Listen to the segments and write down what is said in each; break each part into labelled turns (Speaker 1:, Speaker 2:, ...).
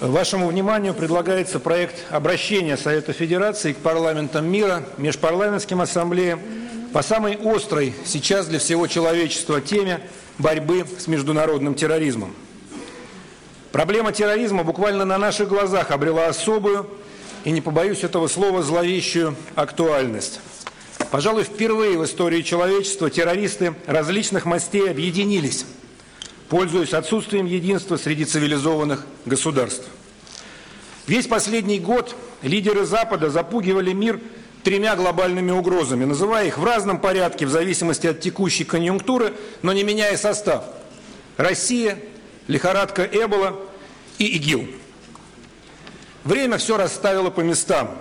Speaker 1: Вашему вниманию предлагается проект обращения Совета Федерации к парламентам мира, межпарламентским ассамблеям по самой острой сейчас для всего человечества теме борьбы с международным терроризмом. Проблема терроризма буквально на наших глазах обрела особую и, не побоюсь этого слова, зловещую актуальность. Пожалуй, впервые в истории человечества террористы различных мастей объединились – пользуясь отсутствием единства среди цивилизованных государств. Весь последний год лидеры Запада запугивали мир тремя глобальными угрозами, называя их в разном порядке в зависимости от текущей конъюнктуры, но не меняя состав. Россия, лихорадка Эбола и ИГИЛ. Время все расставило по местам.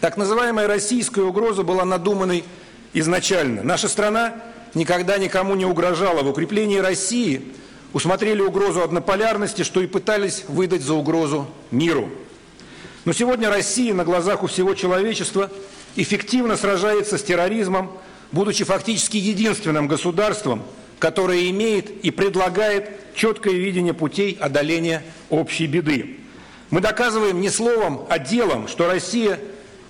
Speaker 1: Так называемая российская угроза была надуманной изначально. Наша страна никогда никому не угрожала. В укреплении России усмотрели угрозу однополярности, что и пытались выдать за угрозу миру. Но сегодня Россия на глазах у всего человечества эффективно сражается с терроризмом, будучи фактически единственным государством, которое имеет и предлагает четкое видение путей одоления общей беды. Мы доказываем не словом, а делом, что Россия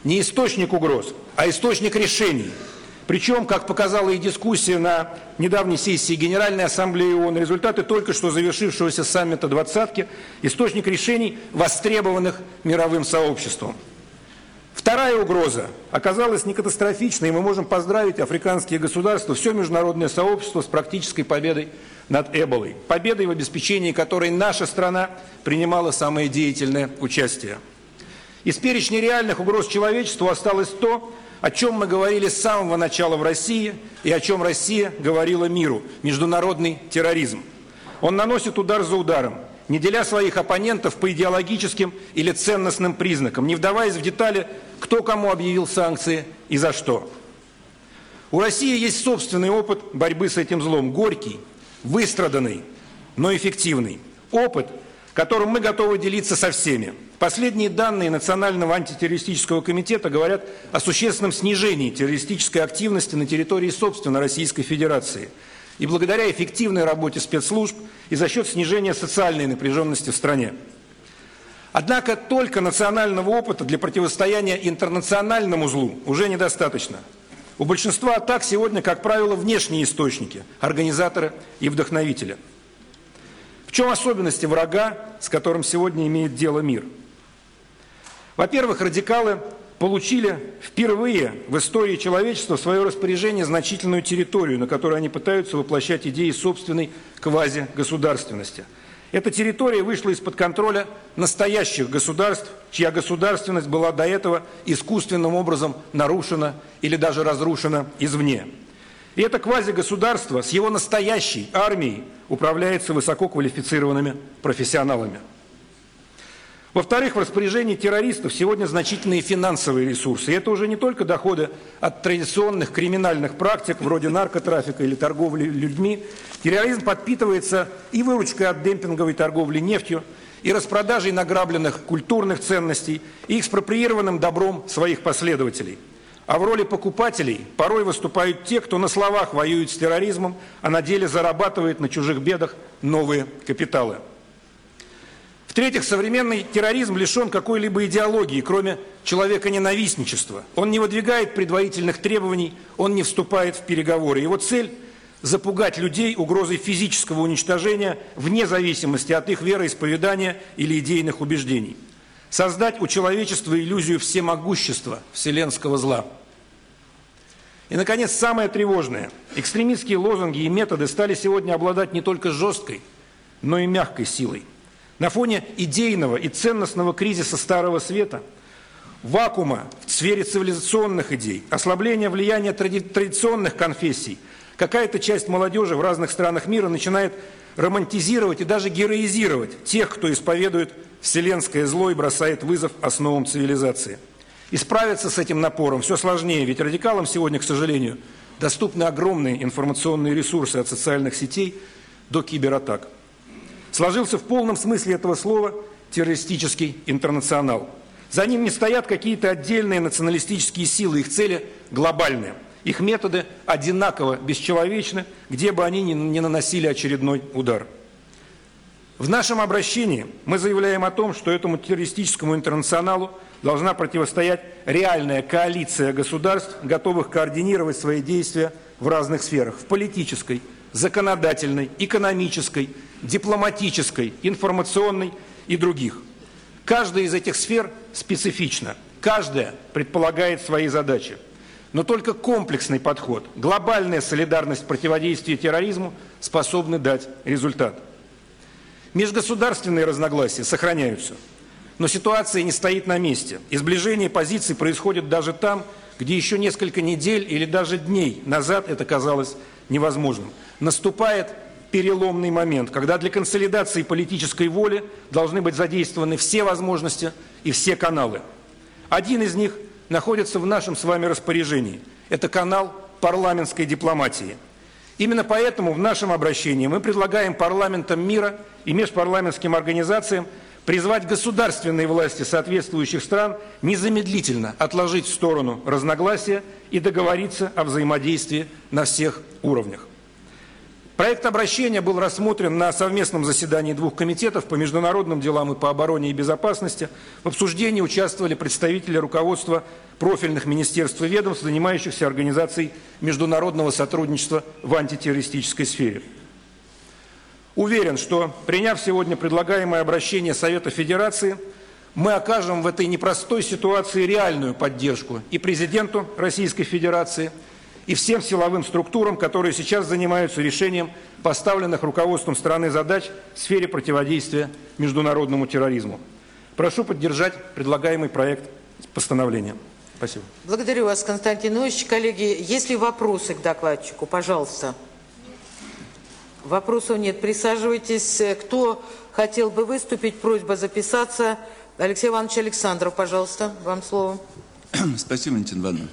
Speaker 1: не источник угроз, а источник решений – причем, как показала и дискуссия на недавней сессии Генеральной Ассамблеи ООН, результаты только что завершившегося саммита «двадцатки» – источник решений, востребованных мировым сообществом. Вторая угроза оказалась не катастрофичной, и мы можем поздравить африканские государства, все международное сообщество с практической победой над Эболой. Победой, в обеспечении которой наша страна принимала самое деятельное участие. Из перечня реальных угроз человечеству осталось то, о чем мы говорили с самого начала в России и о чем Россия говорила миру – международный терроризм. Он наносит удар за ударом, не деля своих оппонентов по идеологическим или ценностным признакам, не вдаваясь в детали, кто кому объявил санкции и за что. У России есть собственный опыт борьбы с этим злом, горький, выстраданный, но эффективный. Опыт, которым мы готовы делиться со всеми. Последние данные Национального антитеррористического комитета говорят о существенном снижении террористической активности на территории, собственно, Российской Федерации. И благодаря эффективной работе спецслужб и за счет снижения социальной напряженности в стране. Однако только национального опыта для противостояния интернациональному злу уже недостаточно. У большинства атак сегодня, как правило, внешние источники, организаторы и вдохновители. Чем особенности врага, с которым сегодня имеет дело мир – во-первых, радикалы получили впервые в истории человечества в свое распоряжение значительную территорию, на которой они пытаются воплощать идеи собственной квази-государственности. Эта территория вышла из-под контроля настоящих государств, чья государственность была до этого искусственным образом нарушена или даже разрушена извне. И это квази-государство с его настоящей армией управляется высококвалифицированными профессионалами. Во-вторых, в распоряжении террористов сегодня значительные финансовые ресурсы. И это уже не только доходы от традиционных криминальных практик, вроде наркотрафика или торговли людьми. Терроризм подпитывается и выручкой от демпинговой торговли нефтью, и распродажей награбленных культурных ценностей, и экспроприированным добром своих последователей. А в роли покупателей порой выступают те, кто на словах воюет с терроризмом, а на деле зарабатывает на чужих бедах новые капиталы. В-третьих, современный терроризм лишен какой-либо идеологии, кроме человека-ненавистничества. Он не выдвигает предварительных требований, он не вступает в переговоры. Его цель – запугать людей угрозой физического уничтожения вне зависимости от их вероисповедания или идейных убеждений. Создать у человечества иллюзию всемогущества вселенского зла. И, наконец, самое тревожное. Экстремистские лозунги и методы стали сегодня обладать не только жесткой, но и мягкой силой. На фоне идейного и ценностного кризиса Старого Света, вакуума в сфере цивилизационных идей, ослабления влияния тради традиционных конфессий, какая-то часть молодежи в разных странах мира начинает романтизировать и даже героизировать тех, кто исповедует вселенское зло и бросает вызов основам цивилизации. И справиться с этим напором все сложнее, ведь радикалам сегодня, к сожалению, доступны огромные информационные ресурсы от социальных сетей до кибератак сложился в полном смысле этого слова террористический интернационал. За ним не стоят какие-то отдельные националистические силы, их цели глобальные. Их методы одинаково бесчеловечны, где бы они ни наносили очередной удар. В нашем обращении мы заявляем о том, что этому террористическому интернационалу должна противостоять реальная коалиция государств, готовых координировать свои действия в разных сферах – в политической, законодательной, экономической, дипломатической, информационной и других. Каждая из этих сфер специфична, каждая предполагает свои задачи. Но только комплексный подход, глобальная солидарность в противодействии терроризму способны дать результат. Межгосударственные разногласия сохраняются, но ситуация не стоит на месте. И сближение позиций происходит даже там, где еще несколько недель или даже дней назад это казалось невозможным. Наступает переломный момент, когда для консолидации политической воли должны быть задействованы все возможности и все каналы. Один из них находится в нашем с вами распоряжении. Это канал парламентской дипломатии. Именно поэтому в нашем обращении мы предлагаем парламентам мира и межпарламентским организациям призвать государственные власти соответствующих стран незамедлительно отложить в сторону разногласия и договориться о взаимодействии на всех уровнях. Проект обращения был рассмотрен на совместном заседании двух комитетов по международным делам и по обороне и безопасности. В обсуждении участвовали представители руководства профильных министерств и ведомств, занимающихся организацией международного сотрудничества в антитеррористической сфере. Уверен, что, приняв сегодня предлагаемое обращение Совета Федерации, мы окажем в этой непростой ситуации реальную поддержку и президенту Российской Федерации – и всем силовым структурам, которые сейчас занимаются решением поставленных руководством страны задач в сфере противодействия международному терроризму. Прошу поддержать предлагаемый проект постановления. Спасибо.
Speaker 2: Благодарю вас, Константин Ильич. Коллеги, есть ли вопросы к докладчику? Пожалуйста. Вопросов нет. Присаживайтесь. Кто хотел бы выступить, просьба записаться. Алексей Иванович Александров, пожалуйста, вам слово.
Speaker 3: Спасибо, Валентина Ивановна.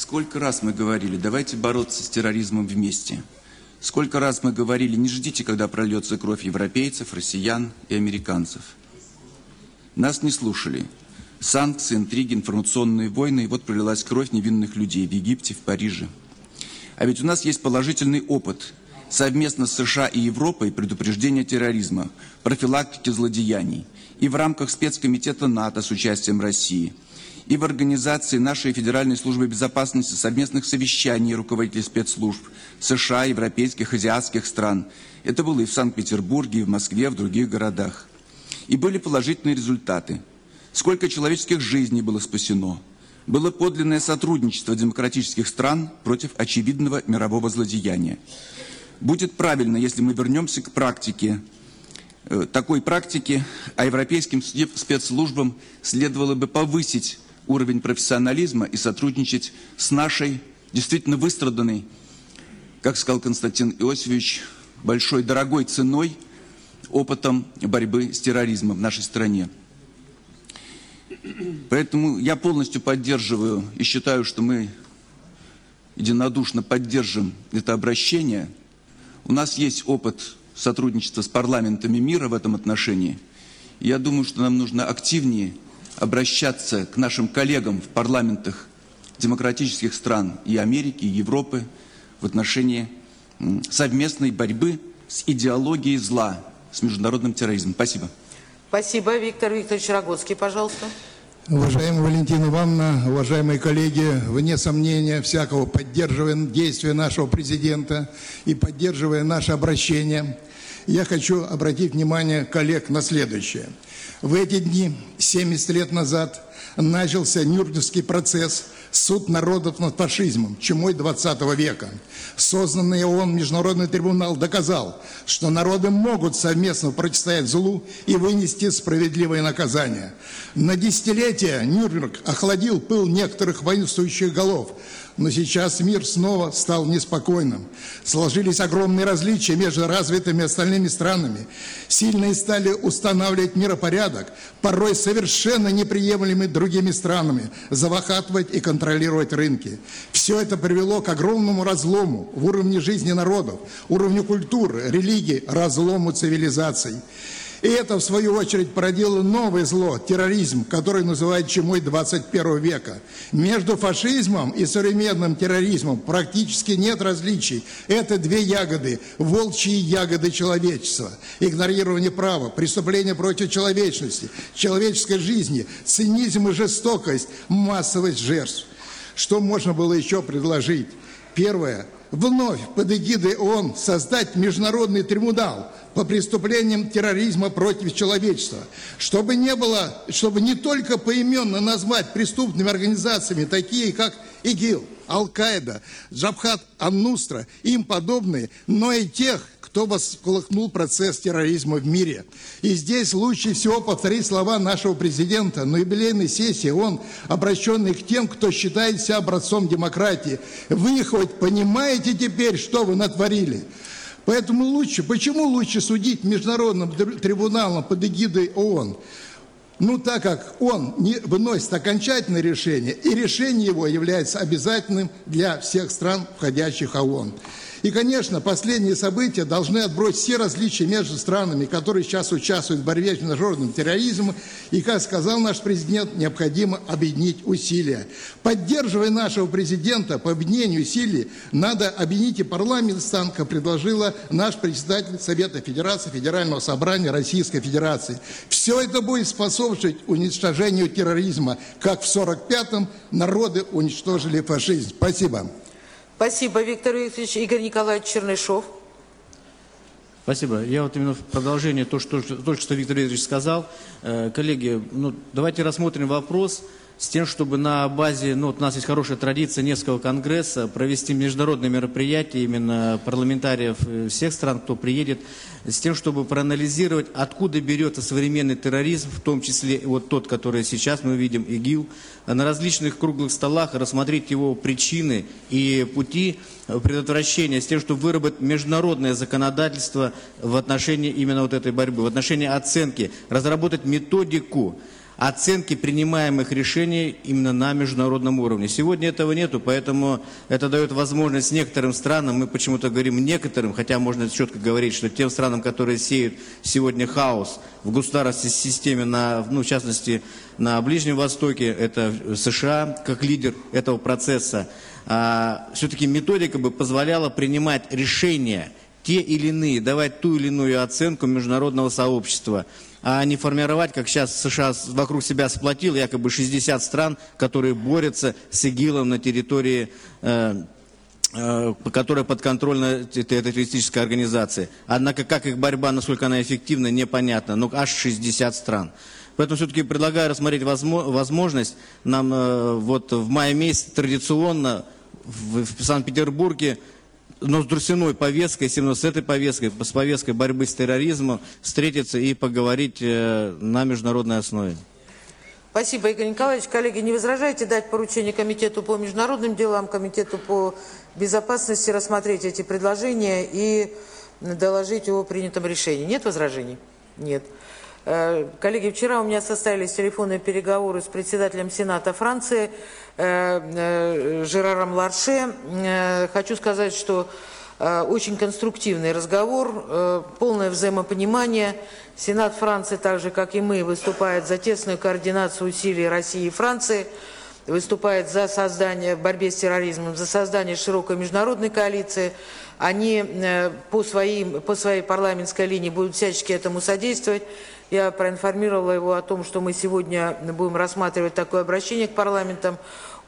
Speaker 3: Сколько раз мы говорили, давайте бороться с терроризмом вместе. Сколько раз мы говорили, не ждите, когда прольется кровь европейцев, россиян и американцев. Нас не слушали. Санкции, интриги, информационные войны, и вот пролилась кровь невинных людей в Египте, в Париже. А ведь у нас есть положительный опыт совместно с США и Европой предупреждения терроризма, профилактики злодеяний и в рамках спецкомитета НАТО с участием России – и в организации нашей Федеральной службы безопасности совместных совещаний руководителей спецслужб США, европейских, азиатских стран. Это было и в Санкт-Петербурге, и в Москве, в других городах. И были положительные результаты. Сколько человеческих жизней было спасено. Было подлинное сотрудничество демократических стран против очевидного мирового злодеяния. Будет правильно, если мы вернемся к практике э, такой практики, а европейским спецслужбам следовало бы повысить уровень профессионализма и сотрудничать с нашей действительно выстраданной, как сказал Константин Иосифович, большой дорогой ценой опытом борьбы с терроризмом в нашей стране. Поэтому я полностью поддерживаю и считаю, что мы единодушно поддержим это обращение. У нас есть опыт сотрудничества с парламентами мира в этом отношении. Я думаю, что нам нужно активнее обращаться к нашим коллегам в парламентах демократических стран и Америки, и Европы в отношении совместной борьбы с идеологией зла, с международным терроризмом. Спасибо.
Speaker 2: Спасибо. Виктор Викторович Рогоцкий, пожалуйста.
Speaker 4: Уважаемая Валентина Ивановна, уважаемые коллеги, вне сомнения всякого поддерживая действия нашего президента и поддерживая наше обращение, я хочу обратить внимание коллег на следующее – в эти дни, 70 лет назад, начался Нюрнбергский процесс «Суд народов над фашизмом» чумой 20 века. Созданный ООН Международный трибунал доказал, что народы могут совместно противостоять злу и вынести справедливое наказание. На десятилетия Нюрнберг охладил пыл некоторых воинствующих голов, но сейчас мир снова стал неспокойным. Сложились огромные различия между развитыми остальными странами. Сильные стали устанавливать миропорядок, порой совершенно неприемлемый другими странами, завахатывать и контролировать рынки. Все это привело к огромному разлому в уровне жизни народов, уровню культуры, религии, разлому цивилизаций. И это, в свою очередь, породило новое зло – терроризм, который называют чумой 21 века. Между фашизмом и современным терроризмом практически нет различий. Это две ягоды – волчьи ягоды человечества. Игнорирование права, преступление против человечности, человеческой жизни, цинизм и жестокость, массовость жертв. Что можно было еще предложить? Первое – вновь под эгидой ООН создать международный трибунал по преступлениям терроризма против человечества, чтобы не было, чтобы не только поименно назвать преступными организациями, такие как ИГИЛ, Ал-Каида, Джабхат Ан-Нустра, им подобные, но и тех, кто восколыхнул процесс терроризма в мире. И здесь лучше всего повторить слова нашего президента на юбилейной сессии, он обращенный к тем, кто считает себя образцом демократии. Вы хоть понимаете теперь, что вы натворили? Поэтому лучше, почему лучше судить международным трибуналом под эгидой ООН? Ну, так как он не выносит окончательное решение, и решение его является обязательным для всех стран, входящих в ООН. И, конечно, последние события должны отбросить все различия между странами, которые сейчас участвуют в борьбе с международным терроризмом. И, как сказал наш президент, необходимо объединить усилия. Поддерживая нашего президента по объединению усилий, надо объединить и парламент стан, как предложила наш председатель Совета Федерации Федерального собрания Российской Федерации. Все это будет способствовать уничтожению терроризма, как в 1945-м народы уничтожили фашизм. Спасибо.
Speaker 2: Спасибо, Виктор Викторович. Игорь Николаевич Чернышов.
Speaker 5: Спасибо. Я вот именно в продолжение то, что только что Виктор Викторович сказал. Э, коллеги, ну, давайте рассмотрим вопрос с тем, чтобы на базе, ну, вот у нас есть хорошая традиция несколько конгресса, провести международные мероприятия именно парламентариев э, всех стран, кто приедет, с тем, чтобы проанализировать, откуда берется современный терроризм, в том числе вот тот, который сейчас мы видим, ИГИЛ, на различных круглых столах рассмотреть его причины и пути предотвращения, с тем, чтобы выработать международное законодательство в отношении именно вот этой борьбы, в отношении оценки, разработать методику, оценки принимаемых решений именно на международном уровне. Сегодня этого нету, поэтому это дает возможность некоторым странам, мы почему-то говорим некоторым, хотя можно четко говорить, что тем странам, которые сеют сегодня хаос в государственной системе, на, ну, в частности, на Ближнем Востоке, это США как лидер этого процесса, а, все-таки методика бы позволяла принимать решения те или иные, давать ту или иную оценку международного сообщества – а не формировать, как сейчас США вокруг себя сплотил, якобы 60 стран, которые борются с ИГИЛом на территории э, э, которая подконтрольна террористической организации. Однако, как их борьба, насколько она эффективна, непонятно. Но аж 60 стран. Поэтому все-таки предлагаю рассмотреть возможность нам э, вот в мае месяце традиционно в Санкт-Петербурге но с Друсиной повесткой, именно с этой повесткой, с повесткой борьбы с терроризмом, встретиться и поговорить э, на международной основе.
Speaker 2: Спасибо, Игорь Николаевич. Коллеги, не возражайте дать поручение Комитету по международным делам, Комитету по безопасности рассмотреть эти предложения и доложить о принятом решении. Нет возражений? Нет. Э, коллеги, вчера у меня состоялись телефонные переговоры с председателем Сената Франции э, э, Жераром Ларше. Хочу сказать, что очень конструктивный разговор, полное взаимопонимание. Сенат Франции, так же как и мы, выступает за тесную координацию усилий России и Франции, выступает за создание, борьбе с терроризмом, за создание широкой международной коалиции. Они по, своим, по своей парламентской линии будут всячески этому содействовать. Я проинформировала его о том, что мы сегодня будем рассматривать такое обращение к парламентам.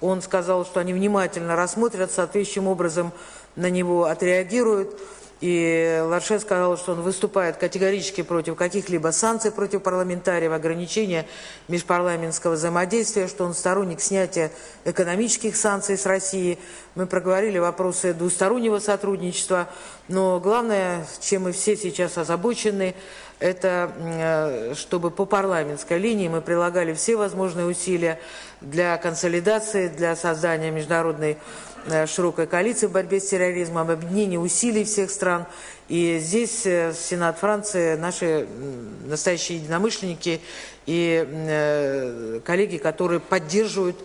Speaker 2: Он сказал, что они внимательно рассмотрят, соответствующим образом на него отреагируют. И Ларше сказал, что он выступает категорически против каких-либо санкций против парламентариев, ограничения межпарламентского взаимодействия, что он сторонник снятия экономических санкций с России. Мы проговорили вопросы двустороннего сотрудничества. Но главное, чем мы все сейчас озабочены, это э, чтобы по парламентской линии мы прилагали все возможные усилия для консолидации, для создания международной э, широкой коалиции в борьбе с терроризмом, объединения усилий всех стран. И здесь э, Сенат Франции, наши настоящие единомышленники и коллеги, которые поддерживают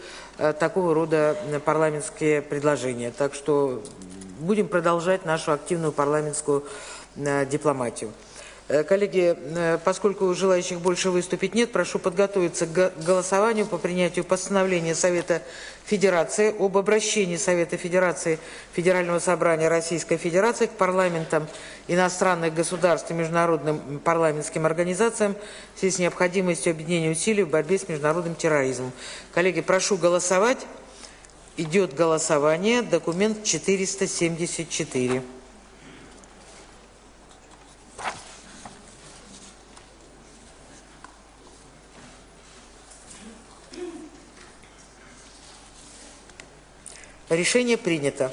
Speaker 2: такого рода парламентские предложения. Так что будем продолжать нашу активную парламентскую дипломатию. Э, Коллеги, э, поскольку желающих больше выступить нет, прошу подготовиться к голосованию по принятию постановления Совета Федерации об обращении Совета Федерации Федерального собрания Российской Федерации к парламентам иностранных государств и международным парламентским организациям в связи с необходимостью объединения усилий в борьбе с международным терроризмом. Коллеги, прошу голосовать. Идет голосование. Документ 474. Решение принято.